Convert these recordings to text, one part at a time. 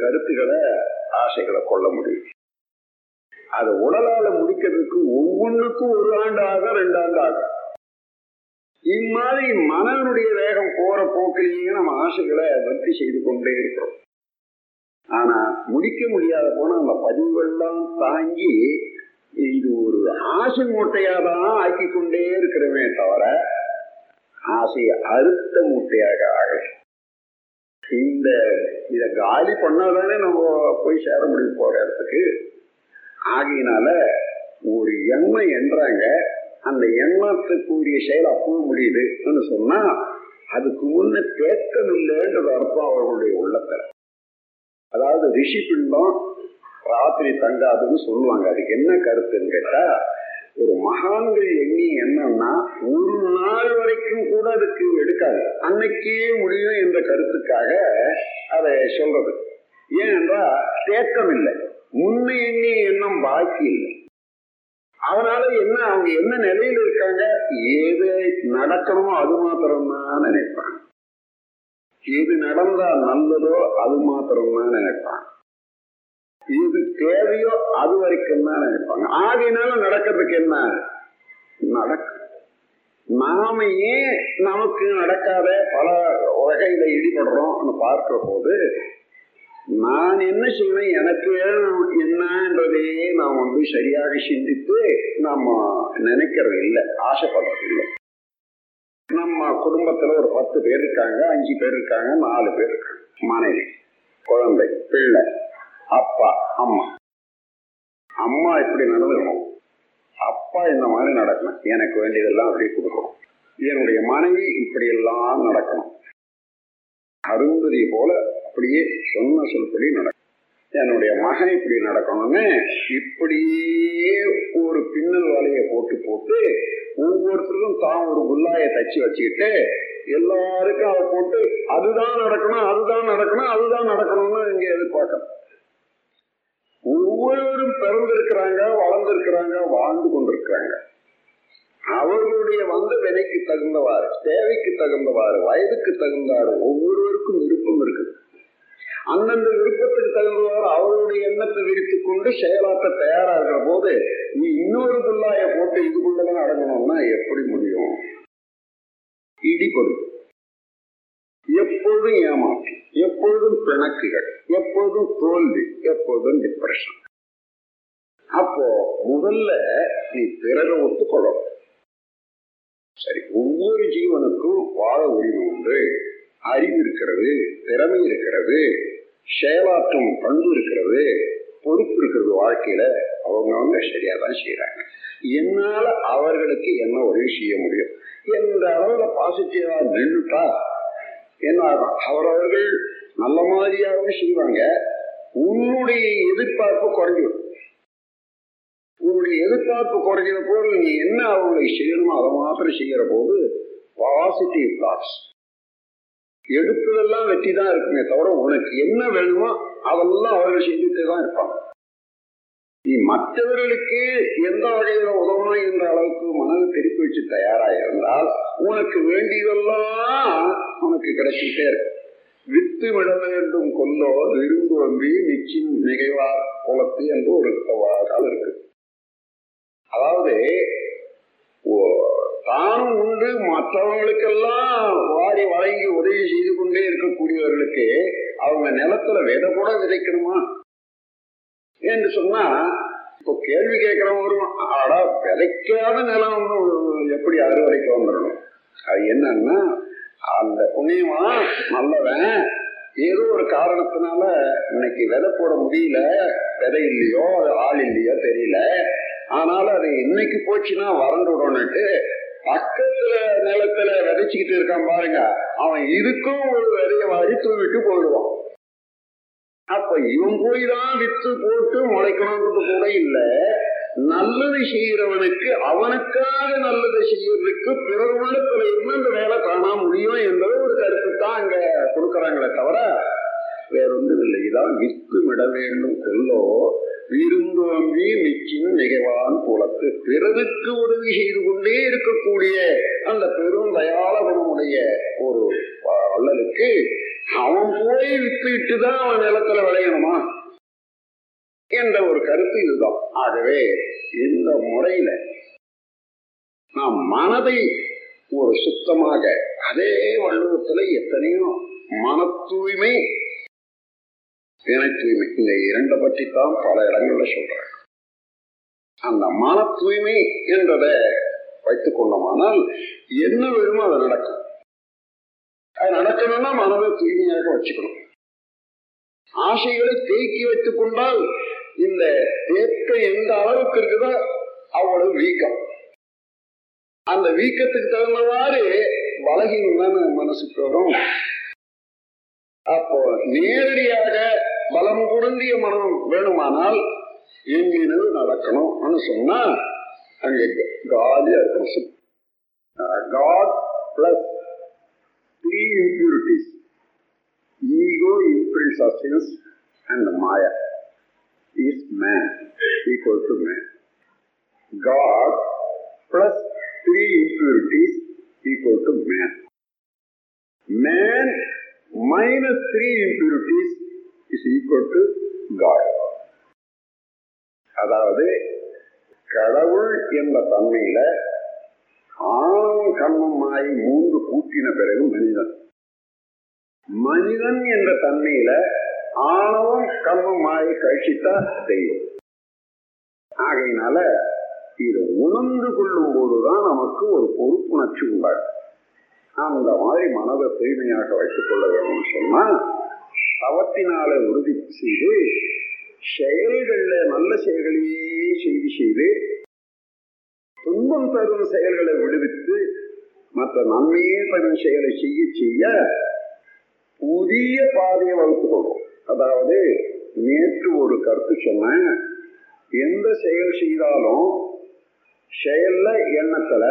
கருத்துக்களை ஆசைகளை கொள்ள முடியும். அது உடலால முடிக்கிறதுக்கு ஒவ்வொன்றுக்கும் ஒரு ஆண்டு ஆகும் ரெண்டு ஆண்டு ஆகும் இம்மாதிரி மனனுடைய வேகம் போற போக்கிலேயே நம்ம ஆசைகளை வெற்றி செய்து கொண்டே இருக்கிறோம். ஆனா முடிக்க முடியாத போனா அந்த பதிவுகள்லாம் தாங்கி இது ஒரு ஆசை மூட்டையா தான் ஆக்கி கொண்டே இருக்கிறமே தவிர ஆசையை அறுத்த மூட்டையாக ஆகல. இந்த இதை காலி பண்ணாதானே நம்ம போய் சேர முடியும் போற இடத்துக்கு? ஆகையினால ஒரு எண்ணம் என்றாங்க அந்த எண்ணத்துக்குரிய செயல் அப்பவும் முடியுதுன்னு சொன்னா அதுக்கு முன்ன தேக்கம் இல்லைன்றது அர்த்தம் அவர்களுடைய உள்ளத்துல. அதாவது ரிஷி பிண்டம் ராத்திரி தங்காதுன்னு சொல்லுவாங்க. அதுக்கு என்ன கருத்துன்னு கேட்டா ஒரு மகான்கள் எண்ணி என்னன்னா ஒரு நாள் வரைக்கும் கூட அதுக்கு எடுக்காது. அன்னைக்கே முடியும் என்ற கருத்துக்காக அதை சொல்றது. ஏனென்றா தேக்கம் இல்லை. முன்ன எண்ணி எண்ணம் பாக்கி இல்லை. அதனால என்ன அவங்க என்ன நிலையில இருக்காங்க? எது நடக்கணுமோ அது மாத்திரம் தான் நினைப்பாங்க. எது நடந்தா நல்லதோ அது மாத்திரம் தான் நினைப்பாங்க. எது தேவையோ அது வரைக்கும் தான் நினைப்பாங்க. ஆகையினால நடக்கிறதுக்கு என்ன? நடக்கும் நாமையே நமக்கு நடக்காத பல வகையில ஈடுபடுறோம் பார்க்கிற போது நான் என்ன செய்வேன்? எனக்கு என்னன்றதையே நாம் வந்து சரியாக சிந்தித்து நம்ம நினைக்கிறது இல்லை ஆசைப்படுறது இல்லை. நம்ம குடும்பத்துல ஒரு பத்து பேர் இருக்காங்க அஞ்சு பேர் இருக்காங்க நாலு பேர் இருக்காங்க. மனைவி குழந்தை பிள்ளை அப்பா அம்மா. அம்மா இப்படி நடந்துக்கணும்? அப்பா இந்த மாதிரி நடக்கணும் எனக்கு வேண்டியதெல்லாம் அப்படி கொடுக்கணும். என்னுடைய மனைவி இப்படி எல்லாம் நடக்கணும். அருந்ததி போல அப்படியே சொன்ன சொல்படி நடக்கும். என்னுடைய மகன் இப்படி நடக்கணும்னு இப்படியே ஒரு பின்னல் வலையை போட்டு போட்டு ஒவ்வொருத்தருக்கும் தான் ஒரு குல்லாயை தச்சு வச்சுக்கிட்டு எல்லாருக்கும் அதை போட்டு அதுதான் நடக்கணும் அதுதான் நடக்கணும் அதுதான் நடக்கணும்னு இங்க எதிர்பார்க்கணும். ஒவ்வொருவரும் பிறந்திருக்கிறாங்க வளர்ந்திருக்கிறாங்க வாழ்ந்து கொண்டிருக்கிறாங்க. அவர்களுடைய வந்த விலைக்கு தகுந்தவாறு தேவைக்கு தகுந்தவாறு வயதுக்கு தகுந்தவாறு ஒவ்வொருவருக்கும் விருப்பம் இருக்குது. அந்தந்த விருப்பத்துக்கு தகுந்தவாறு அவருடைய எண்ணத்தை விரித்து கொண்டு செயலாற்ற தயாரா இருக்கிற போது நீ இன்னொரு புள்ளாய போட்டு இதுக்குள்ளதான் அடங்கணும்னா எப்படி முடியும்? இடிபடும் எப்பொழுதும் ஏமாற்றம் எப்பொழுதும் பிணக்குகள் எப்பொழுதும் தோல்வி எப்பொழுதும் டிப்ரெஷன் அப்போ முதல்ல நீ பிறரை ஒத்துக்கொள்ளணும். சரி ஒவ்வொரு ஜீவனுக்கும் வாழ உரிமை உண்டு. அறிவு இருக்கிறது திறமை இருக்கிறது செயலாற்றும் பண்பு இருக்கிறது பொறுப்பு இருக்கிறது வாழ்க்கையில அவங்க அவங்க சரியா தான் செய்யறாங்க என்னால அவர்களுக்கு என்ன உதவி செய்ய முடியும்? என்ற அளவுல பாசிட்டிவா நின்றுட்டா என்ன ஆகும்? அவரவர்கள் நல்ல மாதிரியாகவும் செய்வாங்க. உன்னுடைய எதிர்பார்ப்பு குறைஞ்சிடும். அவர்களுடைய எதிர்பார்ப்பு குறைகிற போது நீ என்ன அவர்களை செய்யணுமோ அதை மாத்திரம் செய்யற போது பாசிட்டிவ் தாட்ஸ் எடுத்ததெல்லாம் வெற்றி தான் இருக்குமே தவிர உனக்கு என்ன வேணுமோ அதெல்லாம் அவர்கள் செஞ்சுட்டே தான் இருப்பாங்க. நீ மற்றவர்களுக்கு எந்த வகையில உதவணும் என்ற அளவுக்கு மனதை திருப்பி வச்சு தயாரா இருந்தால் உனக்கு வேண்டியதெல்லாம் உனக்கு கிடைச்சிட்டே இருக்கு வித்து விட வேண்டும் கொல்லோ விரும்பு வம்பி நிச்சின் மிகைவார் குளத்து என்று ஒரு காலம் இருக்கு. அதாவது தானும் உண்டு மற்றவங்களுக்கெல்லாம் வாரி வழங்கி உதவி செய்து கொண்டே இருக்கக்கூடியவர்களுக்கு அவங்க நிலத்துல விதை கூட விதைக்கணுமா? என்று சொன்னா இப்போ கேள்வி கேட்கிறவரும் ஆடா விதைக்காத நிலம் எப்படி அறுவடைக்கு வந்துடணும்? அது என்னன்னா அந்த புண்ணியமா நல்லவன் ஏதோ ஒரு காரணத்தினால இன்னைக்கு விதை போட முடியல விதை இல்லையோ ஆள் இல்லையோ தெரியல ஆனாலும் அது இன்னைக்கு போச்சுன்னா வறண்டு விடணுட்டு பக்கத்துல நிலத்துல விதைச்சுக்கிட்டு இருக்கான் பாருங்க. அவன் இதுக்கும் ஒரு விதைய வாரி தூவிட்டு போயிடுவான். அப்ப இவன் போய் தான் வித்து போட்டு முளைக்கணும்ன்றது கூட இல்ல. நல்லது செய்யறவனுக்கு அவனுக்காக நல்லது செய்யறதுக்கு பிறர் உள்ளத்துல இருந்து அந்த வேலை காணாம முடியும் என்பது ஒரு கருத்து தான் அங்க கொடுக்கறாங்களே தவிர வேறொன்றும் இல்லை. இதான் வித்து விட வேண்டும். கொல்லோ விருந்தோம்பி மிச்சின் மிகவான் புலத்து. பிறருக்கு உதவி செய்து கொண்டே இருக்கக்கூடிய அந்த பெரும் தயாள ஒரு வள்ளலுக்கு அவன் போய் வித்துட்டு தான் அவன் நிலத்துல விளையணுமா? என்ற ஒரு கருத்து இதுதான். ஆகவே இந்த முறையில நாம் மனதை ஒரு சுத்தமாக அதே வள்ளுவத்துல எத்தனையோ மன தூய்மை வினை தூய்மை இந்த இரண்டை பற்றித்தான் பல இடங்கள்ல சொல்றாங்க. அந்த மன தூய்மை என்றதை வைத்துக் கொண்டோமானால் என்ன வேணுமோ அது நடக்கும். அது நடக்கணும்னா மனதை தூய்மையாக வச்சுக்கணும். ஆசைகளை தேக்கி வைத்துக் கொண்டால் இந்த தேக்கம் எந்த அளவுக்கு இருக்குதோ அவ்வளவு வீக்கம். அந்த வீக்கத்துக்கு தகுந்தவாறு பலகீனம் தானே மனசுக்கு வரும். அப்போ நேரடியாக பலம் பொருந்திய மனம் வேணுமானால் எங்கினது நடக்கணும்னு சொன்னா அங்க காலியா இருக்கணும். God plus three impurities ego impressions of sins and Maya is man equal to man God plus three impurities equal to man man minus three impurities is equal to God அதாவது கடவுள் என்ற தன்மையில ஆணவம் கண்மம் மூன்று கூட்டின பிறகு மனிதன். மனிதன் என்ற தன்மையில ஆணவம் கர்மமாய் கழிச்சித்தா தெய்வம். ஆகையினால இதை உணர்ந்து கொள்ளும் போதுதான் நமக்கு ஒரு பொறுப்புணர்ச்சி உண்டாகும். அந்த மாதிரி மனதை தூய்மையாக வைத்துக் கொள்ள வேணும்னு சொன்னா தவத்தினால உறுதி செய்து செயல்கள்ல நல்ல செயல்களையே செய்து செய்து துன்பம் தரும் செயல்களை விடுவித்து மற்ற நன்மையே தரும் செயலை செய்ய செய்ய புதிய பாதையை வகுத்து கொள்வோம். அதாவது நேற்று ஒரு கருத்து சொன்னேன். எந்த செயல் செய்தாலும் செயல்ல எண்ணத்துல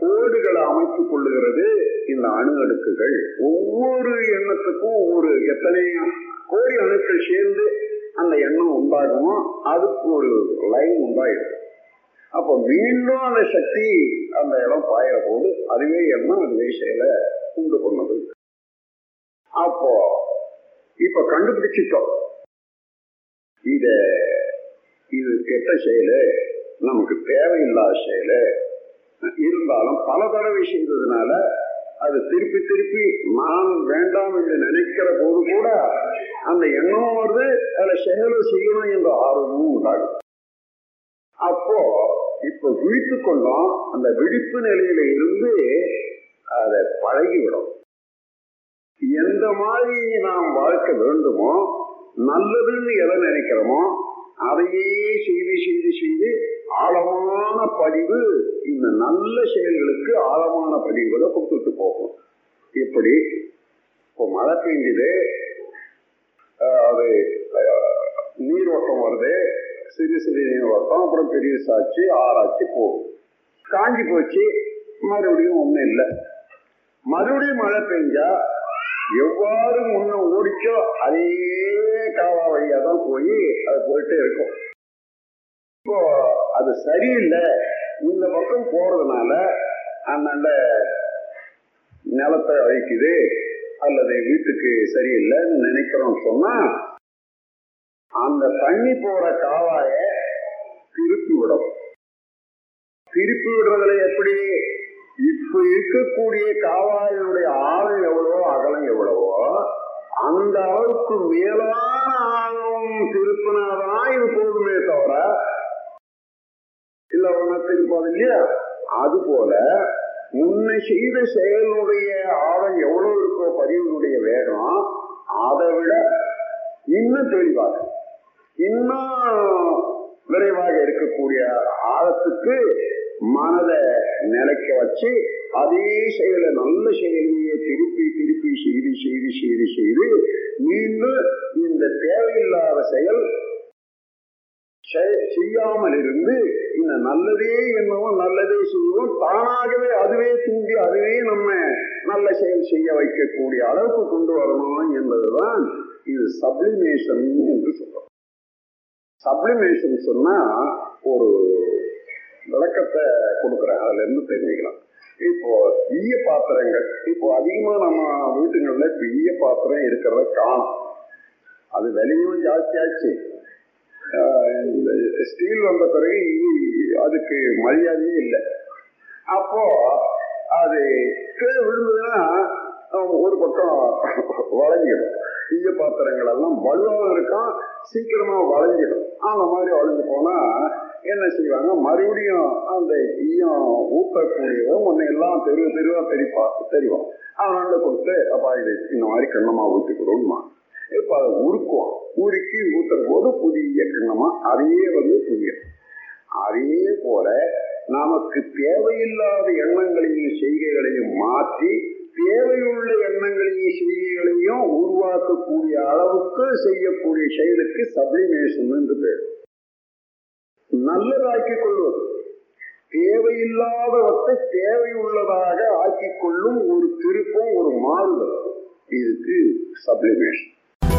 கோடுகளை அமைத்துக் கொள்ளுகிறது இந்த அணு அடுக்குகள். ஒவ்வொரு எண்ணத்துக்கும் ஒவ்வொரு எத்தனை கோடி அணுக்கள் சேர்ந்து அந்த எண்ணம் உண்டாகுமோ அதுக்கு ஒரு லைன் உண்டாயிடும். அப்ப மீண்டும் அந்த சக்தி அந்த இடம் பாயிற போது அதுவே எண்ணம் அதுவே செயலை உண்டு பண்ணது. அப்போ இப்ப கண்டுபிடிச்சிட்டோம். இத இது கெட்ட செயலு நமக்கு தேவையில்லாத செயலு இருந்தாலும் பல தடவை செய்ததுனால அது திருப்பி திருப்பி நான் வேண்டாம் என்று நினைக்கிற போது கூட அந்த எண்ணம் வருது அதை செயலும் செய்யணும் என்ற ஆர்வமும் உண்டாகும் அப்போ இப்ப விழித்து கொண்டோம் அந்த விழிப்பு நிலையில இருந்து அதை பழகிவிடும். எந்த மாதிரி நாம் வாழ்க்க வேண்டுமோ நல்லதுன்னு எதை நினைக்கிறோமோ அதையே செய்து செய்து செய்து ஆழமான பதிவு இந்த நல்ல செயல்களுக்கு ஆழமான பதிவுகளை கொடுத்துட்டு போகும். எப்படி இப்போ மழை பெய்ஞ்சது அது நீரோட்டம் வருது சிறு சிறு நீரோட்டம் அப்புறம் பெரிய சாட்சி ஆராய்ச்சி போகும். காஞ்சி போச்சு மறுபடியும் ஒன்றும் இல்லை. மறுபடியும் மழை பெஞ்சா எவ்வாறு முன்ன ஓடிச்சோ அதே காவா வழியாக தான் போய் அது போயிட்டே இருக்கும். இப்போ அது சரியில்லை. இந்த பக்கம் போறதுனால அந்த நிலத்தை அழிக்குது அல்லது வீட்டுக்கு சரியில்லைன்னு நினைக்கிறோம் சொன்னா அந்த தண்ணி போற காவாய திருப்பி விடும் திருப்பி விடுறதுல எப்படி? இப்ப இருக்கக்கூடிய காவாயினுடைய ஆழம் எவ்வளவோ அகலம் எவ்வளவோ அந்த அளவுக்கு மேலான ஆழம் திருப்பினாதான் இது போதுமே தவிர இல்ல ஒண்ணு இல்லையா? அது போல முன்ன செய்த செயலுடைய ஆழம் எவ்வளவு இருக்கோ பதிவினுடைய வேகம் அதை விட இன்னும் தெளிவாக இன்னும் விரைவாக இருக்கக்கூடிய ஆழத்துக்கு மனதை நிலைக்க வச்சு அதே செயலை நல்ல செயலையே திருப்பி திருப்பி செய்து செய்து செய்து செய்து மீண்டும் இந்த தேவையில்லாத செயல் செய்யாமல் இருந்து இந்த நல்லதே என்னவோ நல்லதே செய்வோம். தானாகவே அதுவே தூண்டி அதுவே நம்ம நல்ல செயல் செய்ய வைக்கக்கூடிய அளவுக்கு கொண்டு வரணும் என்பதுதான் இது சப்ளிமேஷன் என்று சொல்றோம். சப்ளிமேஷன் சொன்னா ஒரு விளக்கத்தை கொடுக்குறேன். அதுல இருந்து தெரிஞ்சுக்கலாம். இப்போ ஈய பாத்திரங்கள் இப்போ அதிகமா நம்ம வீட்டுங்கள்ல இப்போ ஈய பாத்திரம் இருக்கிறத காணும். அது வெளியும் ஜாஸ்தியாச்சு. ஸ்டீல் வந்த பிறகு அதுக்கு மரியாதையே இல்லை. அப்போ அது கீழே விழுந்ததுன்னா ஒரு பக்கம் வளைஞ்சிடும். ஈய பாத்திரங்கள் எல்லாம் வலுவாக இருக்கும் சீக்கிரமா வளைஞ்சிடும். அந்த மாதிரி வளைஞ்சு போனா என்ன செய்வாங்க? மறுபடியும் அந்த ஈயம் ஊற்றக்கூடியவன் முன்ன எல்லாம் தெரு தெருவா தெரிப்பா தெரியும். அவனாண்ட கொடுத்து அப்பா இது இந்த மாதிரி கண்ணமா ஊற்றிக்கிறோம்மா இப்போ அதை உருக்குவோம் உருக்கி ஊத்துற போது புதிய கிண்ணமா அதையே வந்து புதிய அதே போல நமக்கு தேவையில்லாத எண்ணங்களையும் செய்கைகளையும் மாற்றி தேவையுள்ள எண்ணங்களையும் செய்கைகளையும் உருவாக்கக்கூடிய அளவுக்கு செய்யக்கூடிய செயலுக்கு சப்ளிமேஷன் என்று பேர். நல்லதாக்கிக் கொள்வது. தேவையில்லாதவற்றை தேவையுள்ளதாக ஆக்கிக் கொள்ளும் ஒரு திருப்பம் ஒரு மாறுதல். இதுக்கு சப்ளிமேஷன்